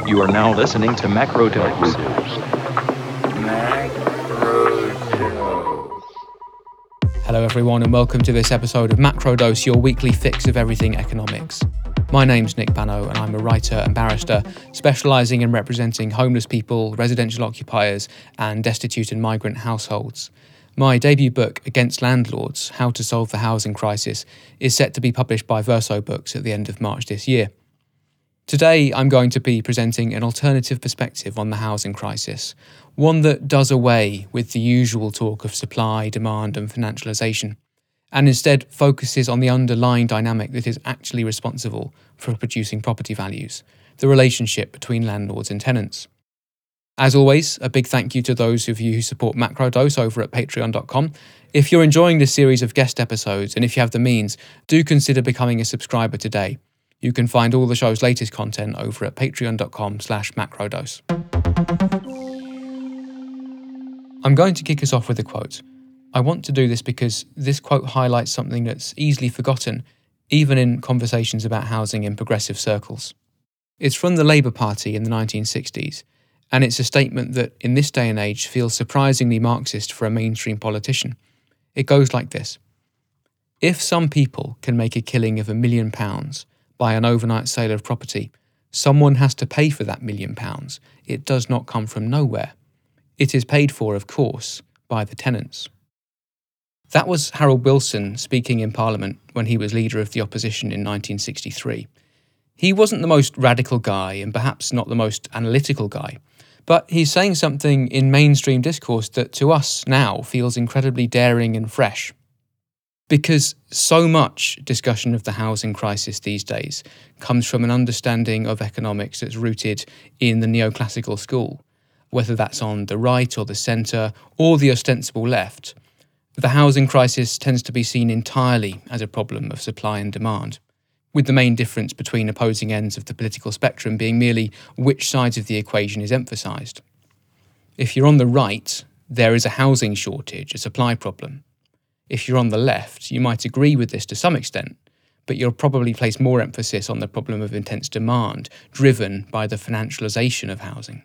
You are now listening to Macrodose. Hello, everyone, and welcome to this episode of Macrodose, your weekly fix of everything economics. My name's Nick Bano, and I'm a writer and barrister specialising in representing homeless people, residential occupiers, and destitute and migrant households. My debut book, Against Landlords How to Solve the Housing Crisis, is set to be published by Verso Books at the end of March this year. Today, I'm going to be presenting an alternative perspective on the housing crisis, one that does away with the usual talk of supply, demand, and financialisation, and instead focuses on the underlying dynamic that is actually responsible for producing property values the relationship between landlords and tenants. As always, a big thank you to those of you who support Macrodose over at patreon.com. If you're enjoying this series of guest episodes and if you have the means, do consider becoming a subscriber today. You can find all the show's latest content over at patreon.com slash macrodose. I'm going to kick us off with a quote. I want to do this because this quote highlights something that's easily forgotten, even in conversations about housing in progressive circles. It's from the Labour Party in the 1960s, and it's a statement that, in this day and age, feels surprisingly Marxist for a mainstream politician. It goes like this If some people can make a killing of a million pounds, by an overnight sale of property, someone has to pay for that million pounds. It does not come from nowhere. It is paid for, of course, by the tenants. That was Harold Wilson speaking in Parliament when he was leader of the opposition in 1963. He wasn't the most radical guy and perhaps not the most analytical guy, but he's saying something in mainstream discourse that to us now feels incredibly daring and fresh because so much discussion of the housing crisis these days comes from an understanding of economics that's rooted in the neoclassical school, whether that's on the right or the centre or the ostensible left. The housing crisis tends to be seen entirely as a problem of supply and demand, with the main difference between opposing ends of the political spectrum being merely which sides of the equation is emphasised. If you're on the right, there is a housing shortage, a supply problem if you're on the left, you might agree with this to some extent, but you'll probably place more emphasis on the problem of intense demand, driven by the financialisation of housing.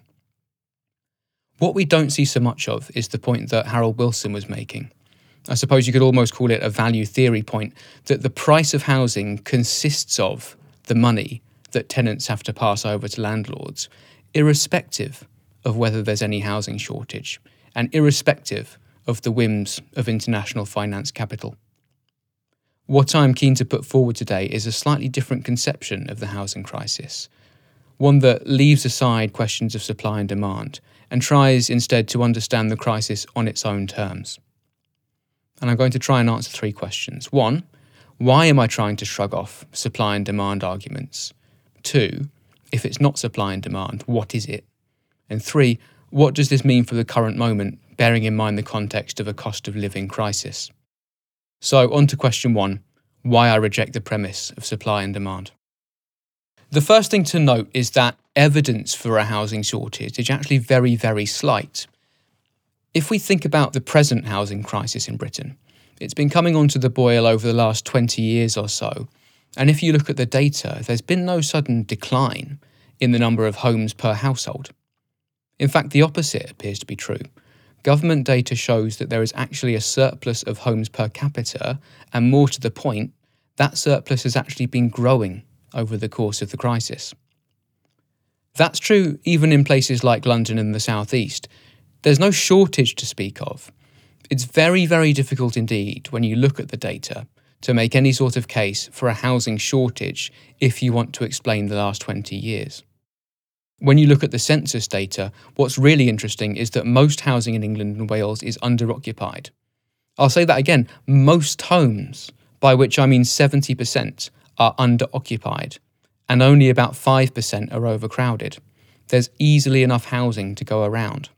What we don't see so much of is the point that Harold Wilson was making. I suppose you could almost call it a value theory point that the price of housing consists of the money that tenants have to pass over to landlords, irrespective of whether there's any housing shortage, and irrespective of the whims of international finance capital. What I'm keen to put forward today is a slightly different conception of the housing crisis, one that leaves aside questions of supply and demand and tries instead to understand the crisis on its own terms. And I'm going to try and answer three questions. One, why am I trying to shrug off supply and demand arguments? Two, if it's not supply and demand, what is it? And three, what does this mean for the current moment bearing in mind the context of a cost of living crisis. So, on to question one why I reject the premise of supply and demand. The first thing to note is that evidence for a housing shortage is actually very, very slight. If we think about the present housing crisis in Britain, it's been coming onto the boil over the last 20 years or so. And if you look at the data, there's been no sudden decline in the number of homes per household. In fact, the opposite appears to be true government data shows that there is actually a surplus of homes per capita, and more to the point, that surplus has actually been growing over the course of the crisis. That's true even in places like London and the southeast. There's no shortage to speak of. It's very, very difficult indeed when you look at the data to make any sort of case for a housing shortage if you want to explain the last 20 years. When you look at the census data, what's really interesting is that most housing in England and Wales is underoccupied. I'll say that again most homes, by which I mean 70%, are underoccupied, and only about 5% are overcrowded. There's easily enough housing to go around.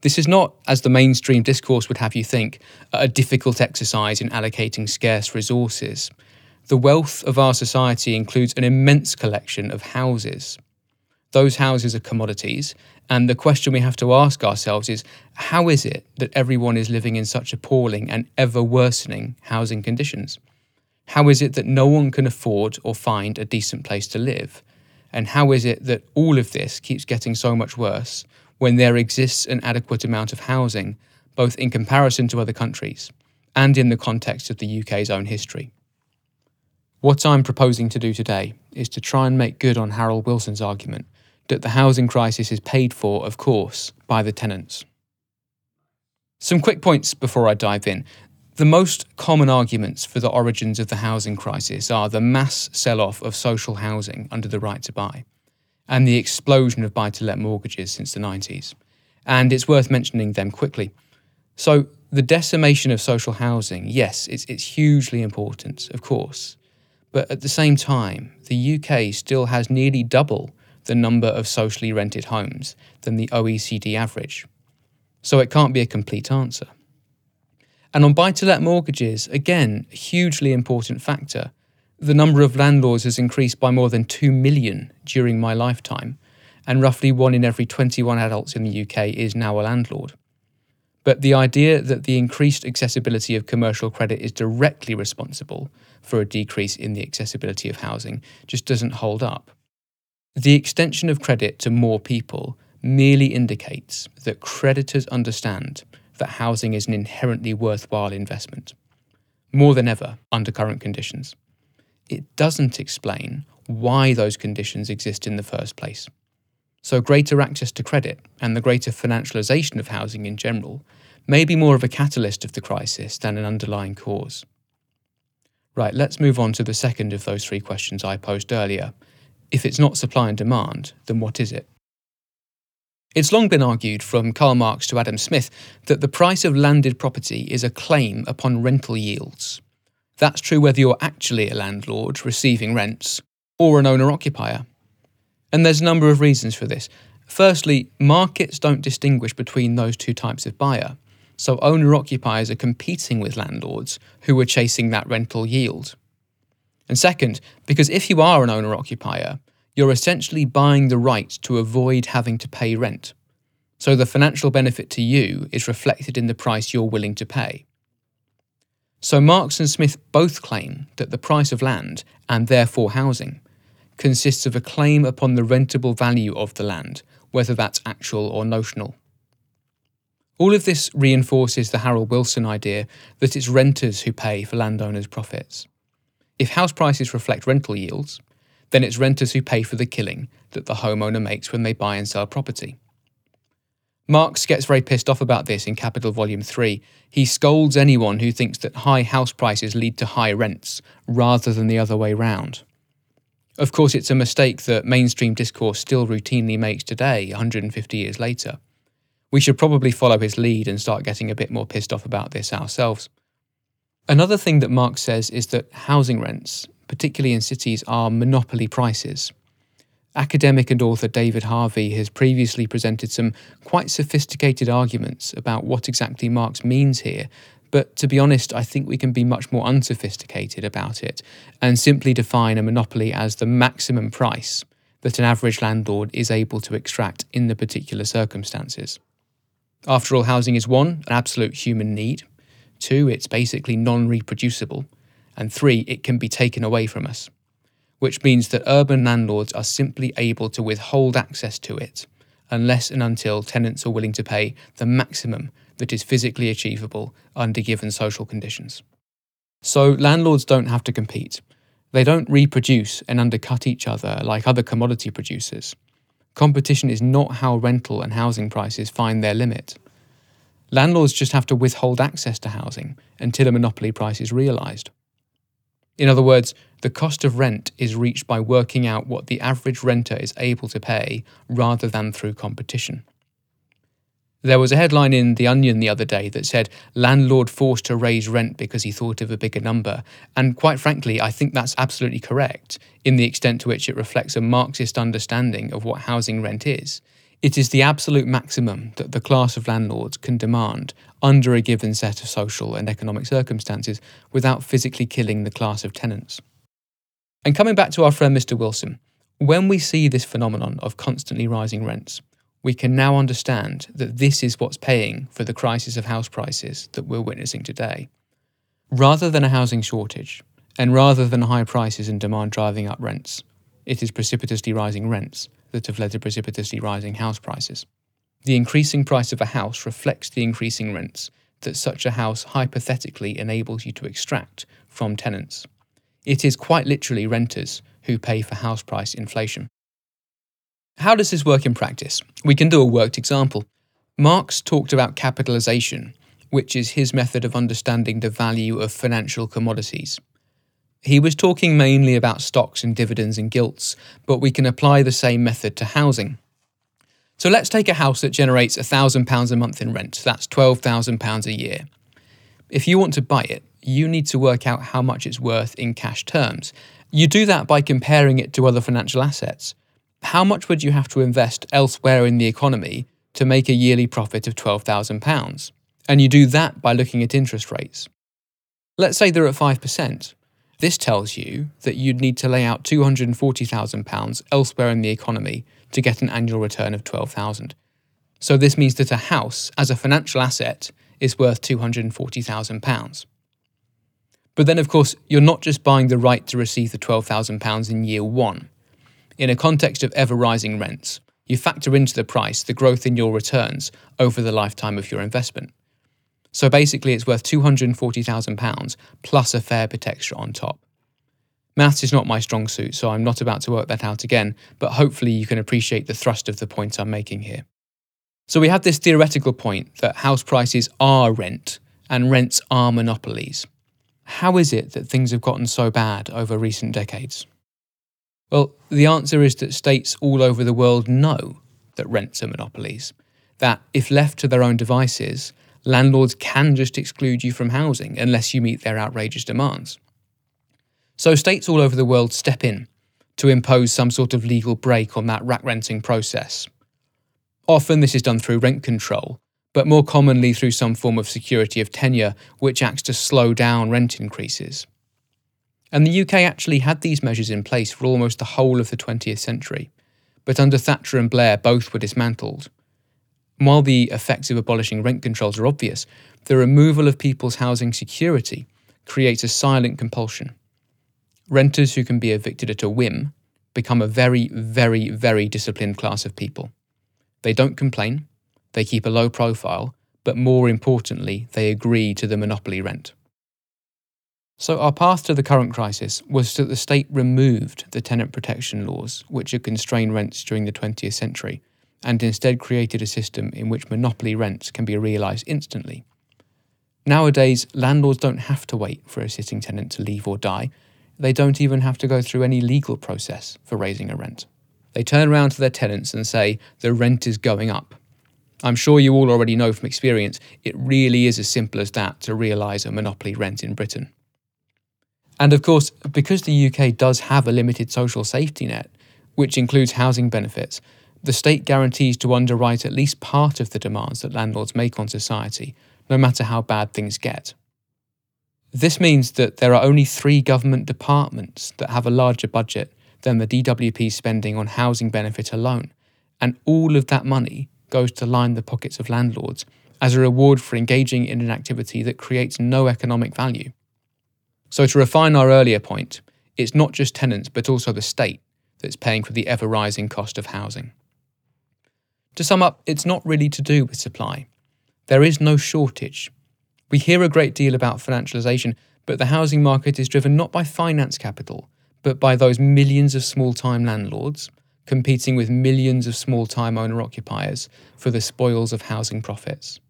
This is not, as the mainstream discourse would have you think, a difficult exercise in allocating scarce resources. The wealth of our society includes an immense collection of houses those houses are commodities. And the question we have to ask ourselves is how is it that everyone is living in such appalling and ever worsening housing conditions? How is it that no one can afford or find a decent place to live? And how is it that all of this keeps getting so much worse when there exists an adequate amount of housing, both in comparison to other countries and in the context of the UK's own history? What I'm proposing to do today is to try and make good on Harold Wilson's argument that the housing crisis is paid for, of course, by the tenants. Some quick points before I dive in. The most common arguments for the origins of the housing crisis are the mass sell off of social housing under the right to buy and the explosion of buy to let mortgages since the 90s. And it's worth mentioning them quickly. So, the decimation of social housing, yes, it's, it's hugely important, of course. But at the same time, the UK still has nearly double the number of socially rented homes than the OECD average. So, it can't be a complete answer. And on buy to let mortgages, again, a hugely important factor. The number of landlords has increased by more than 2 million during my lifetime, and roughly one in every 21 adults in the UK is now a landlord. But the idea that the increased accessibility of commercial credit is directly responsible for a decrease in the accessibility of housing just doesn't hold up. The extension of credit to more people merely indicates that creditors understand that housing is an inherently worthwhile investment, more than ever under current conditions. It doesn't explain why those conditions exist in the first place. So, greater access to credit and the greater financialisation of housing in general may be more of a catalyst of the crisis than an underlying cause. Right, let's move on to the second of those three questions I posed earlier. If it's not supply and demand, then what is it? It's long been argued, from Karl Marx to Adam Smith, that the price of landed property is a claim upon rental yields. That's true whether you're actually a landlord receiving rents or an owner occupier. And there's a number of reasons for this. Firstly, markets don't distinguish between those two types of buyer. So owner occupiers are competing with landlords who are chasing that rental yield. And second, because if you are an owner occupier, you're essentially buying the right to avoid having to pay rent. So the financial benefit to you is reflected in the price you're willing to pay. So Marx and Smith both claim that the price of land, and therefore housing, consists of a claim upon the rentable value of the land, whether that's actual or notional. All of this reinforces the Harold Wilson idea that it's renters who pay for landowners' profits. If house prices reflect rental yields, then it's renters who pay for the killing that the homeowner makes when they buy and sell property. Marx gets very pissed off about this in Capital Volume 3. He scolds anyone who thinks that high house prices lead to high rents, rather than the other way round. Of course, it's a mistake that mainstream discourse still routinely makes today, 150 years later. We should probably follow his lead and start getting a bit more pissed off about this ourselves. Another thing that Marx says is that housing rents, particularly in cities, are monopoly prices. Academic and author David Harvey has previously presented some quite sophisticated arguments about what exactly Marx means here, but to be honest, I think we can be much more unsophisticated about it and simply define a monopoly as the maximum price that an average landlord is able to extract in the particular circumstances. After all, housing is one, an absolute human need, two, it's basically non reproducible, and three, it can be taken away from us, which means that urban landlords are simply able to withhold access to it unless and until tenants are willing to pay the maximum that is physically achievable under given social conditions. So, landlords don't have to compete. They don't reproduce and undercut each other like other commodity producers. Competition is not how rental and housing prices find their limit. Landlords just have to withhold access to housing until a monopoly price is realised. In other words, the cost of rent is reached by working out what the average renter is able to pay rather than through competition. There was a headline in The Onion the other day that said, Landlord forced to raise rent because he thought of a bigger number. And quite frankly, I think that's absolutely correct in the extent to which it reflects a Marxist understanding of what housing rent is. It is the absolute maximum that the class of landlords can demand under a given set of social and economic circumstances without physically killing the class of tenants. And coming back to our friend Mr. Wilson, when we see this phenomenon of constantly rising rents, we can now understand that this is what's paying for the crisis of house prices that we're witnessing today. Rather than a housing shortage, and rather than high prices and demand driving up rents, it is precipitously rising rents that have led to precipitously rising house prices. The increasing price of a house reflects the increasing rents that such a house hypothetically enables you to extract from tenants. It is quite literally renters who pay for house price inflation. How does this work in practice? We can do a worked example. Marx talked about capitalization, which is his method of understanding the value of financial commodities. He was talking mainly about stocks and dividends and gilts, but we can apply the same method to housing. So let's take a house that generates £1,000 a month in rent, that's £12,000 a year. If you want to buy it, you need to work out how much it's worth in cash terms. You do that by comparing it to other financial assets. How much would you have to invest elsewhere in the economy to make a yearly profit of £12,000? And you do that by looking at interest rates. Let's say they're at 5%. This tells you that you'd need to lay out £240,000 elsewhere in the economy to get an annual return of 12,000. So this means that a house as a financial asset is worth 240,000 pounds. But then of course, you're not just buying the right to receive the 12,000 pounds in year 1. In a context of ever rising rents, you factor into the price the growth in your returns over the lifetime of your investment. So basically, it's worth £240,000 plus a fair bit extra on top. Maths is not my strong suit, so I'm not about to work that out again, but hopefully you can appreciate the thrust of the point I'm making here. So we have this theoretical point that house prices are rent and rents are monopolies. How is it that things have gotten so bad over recent decades? Well, the answer is that states all over the world know that rents are monopolies, that if left to their own devices, landlords can just exclude you from housing unless you meet their outrageous demands. So states all over the world step in to impose some sort of legal brake on that rack renting process. Often this is done through rent control, but more commonly through some form of security of tenure which acts to slow down rent increases. And the UK actually had these measures in place for almost the whole of the 20th century, but under Thatcher and Blair both were dismantled. While the effects of abolishing rent controls are obvious, the removal of people's housing security creates a silent compulsion Renters who can be evicted at a whim become a very, very, very disciplined class of people. They don't complain, they keep a low profile, but more importantly, they agree to the monopoly rent. So, our path to the current crisis was that the state removed the tenant protection laws which had constrained rents during the 20th century and instead created a system in which monopoly rents can be realised instantly. Nowadays, landlords don't have to wait for a sitting tenant to leave or die they don't even have to go through any legal process for raising a rent. They turn around to their tenants and say, the rent is going up. I'm sure you all already know from experience, it really is as simple as that to realise a monopoly rent in Britain. And of course, because the UK does have a limited social safety net, which includes housing benefits, the state guarantees to underwrite at least part of the demands that landlords make on society, no matter how bad things get. This means that there are only three government departments that have a larger budget than the DWP spending on housing benefit alone, and all of that money goes to line the pockets of landlords as a reward for engaging in an activity that creates no economic value. So, to refine our earlier point, it's not just tenants but also the state that's paying for the ever rising cost of housing. To sum up, it's not really to do with supply. There is no shortage, we hear a great deal about financialisation, but the housing market is driven not by finance capital, but by those millions of small time landlords competing with millions of small time owner occupiers for the spoils of housing profits.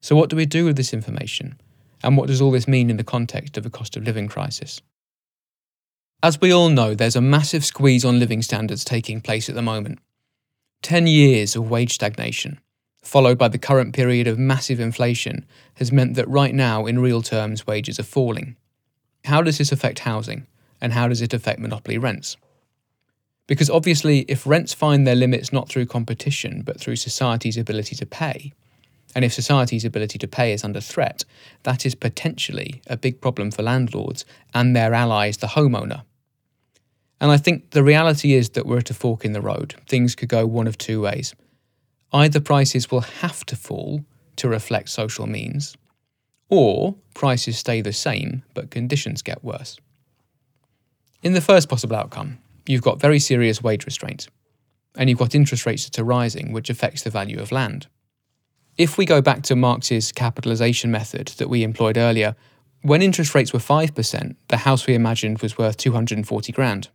So, what do we do with this information? And what does all this mean in the context of a cost of living crisis? As we all know, there's a massive squeeze on living standards taking place at the moment. 10 years of wage stagnation, followed by the current period of massive inflation, has meant that right now, in real terms, wages are falling. How does this affect housing, and how does it affect monopoly rents? Because obviously, if rents find their limits not through competition, but through society's ability to pay, and if society's ability to pay is under threat, that is potentially a big problem for landlords and their allies, the homeowner. And I think the reality is that we're at a fork in the road. Things could go one of two ways. Either prices will have to fall to reflect social means, or prices stay the same but conditions get worse. In the first possible outcome, you've got very serious wage restraint. And you've got interest rates that are rising, which affects the value of land. If we go back to Marx's capitalization method that we employed earlier, when interest rates were 5%, the house we imagined was worth 240 grand.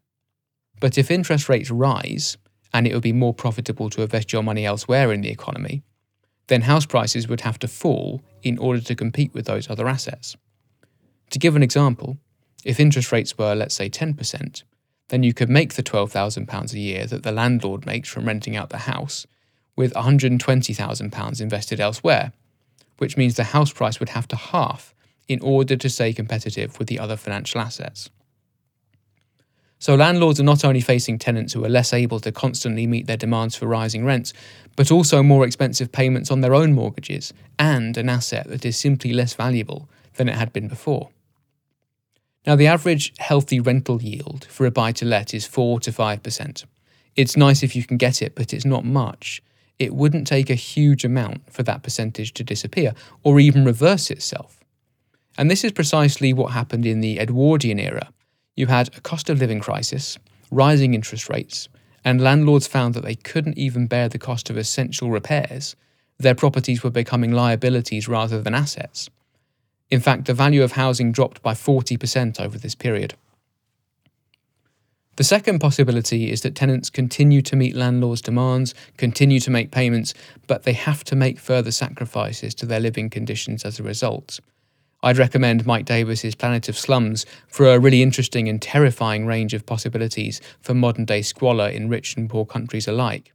But if interest rates rise, and it would be more profitable to invest your money elsewhere in the economy, then house prices would have to fall in order to compete with those other assets. To give an example, if interest rates were, let's say, 10%, then you could make the £12,000 a year that the landlord makes from renting out the house with £120,000 invested elsewhere, which means the house price would have to half in order to stay competitive with the other financial assets. So landlords are not only facing tenants who are less able to constantly meet their demands for rising rents, but also more expensive payments on their own mortgages and an asset that is simply less valuable than it had been before. Now, the average healthy rental yield for a buy to let is 4 to 5%. It's nice if you can get it, but it's not much. It wouldn't take a huge amount for that percentage to disappear or even reverse itself. And this is precisely what happened in the Edwardian era, you had a cost of living crisis, rising interest rates, and landlords found that they couldn't even bear the cost of essential repairs. Their properties were becoming liabilities rather than assets. In fact, the value of housing dropped by 40% over this period. The second possibility is that tenants continue to meet landlords' demands, continue to make payments, but they have to make further sacrifices to their living conditions as a result. I'd recommend Mike Davis's Planet of Slums for a really interesting and terrifying range of possibilities for modern day squalor in rich and poor countries alike.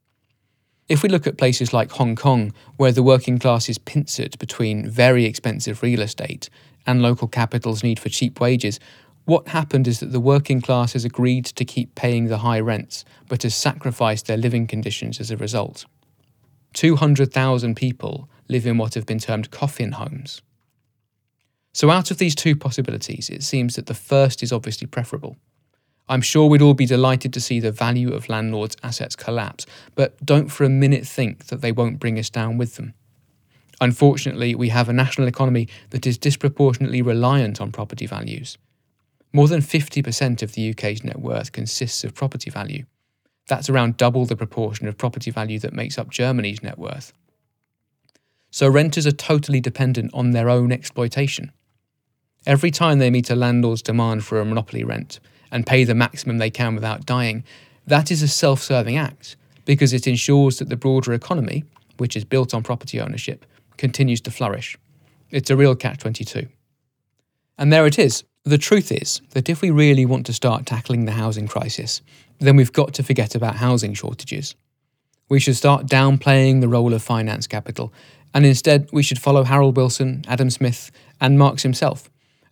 If we look at places like Hong Kong, where the working class is pincered between very expensive real estate and local capital's need for cheap wages, what happened is that the working class has agreed to keep paying the high rents, but has sacrificed their living conditions as a result. 200,000 people live in what have been termed coffin homes. So, out of these two possibilities, it seems that the first is obviously preferable. I'm sure we'd all be delighted to see the value of landlords' assets collapse, but don't for a minute think that they won't bring us down with them. Unfortunately, we have a national economy that is disproportionately reliant on property values. More than 50% of the UK's net worth consists of property value. That's around double the proportion of property value that makes up Germany's net worth. So renters are totally dependent on their own exploitation. Every time they meet a landlord's demand for a monopoly rent and pay the maximum they can without dying, that is a self serving act because it ensures that the broader economy, which is built on property ownership, continues to flourish. It's a real catch 22. And there it is. The truth is that if we really want to start tackling the housing crisis, then we've got to forget about housing shortages. We should start downplaying the role of finance capital, and instead we should follow Harold Wilson, Adam Smith, and Marx himself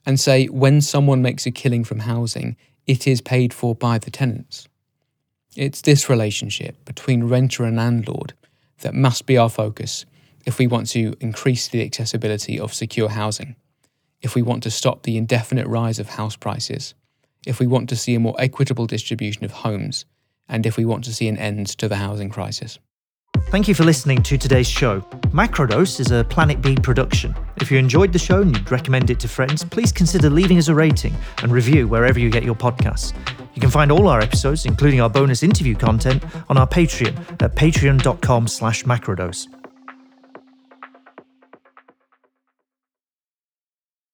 and say when someone makes a killing from housing, it is paid for by the tenants. It's this relationship between renter and landlord that must be our focus if we want to increase the accessibility of secure housing, if we want to stop the indefinite rise of house prices, if we want to see a more equitable distribution of homes, and if we want to see an end to the housing crisis. Thank you for listening to today's show. Macrodose is a Planet B production. If you enjoyed the show and you'd recommend it to friends, please consider leaving us a rating and review wherever you get your podcasts. You can find all our episodes, including our bonus interview content, on our Patreon at patreon.com slash macrodose.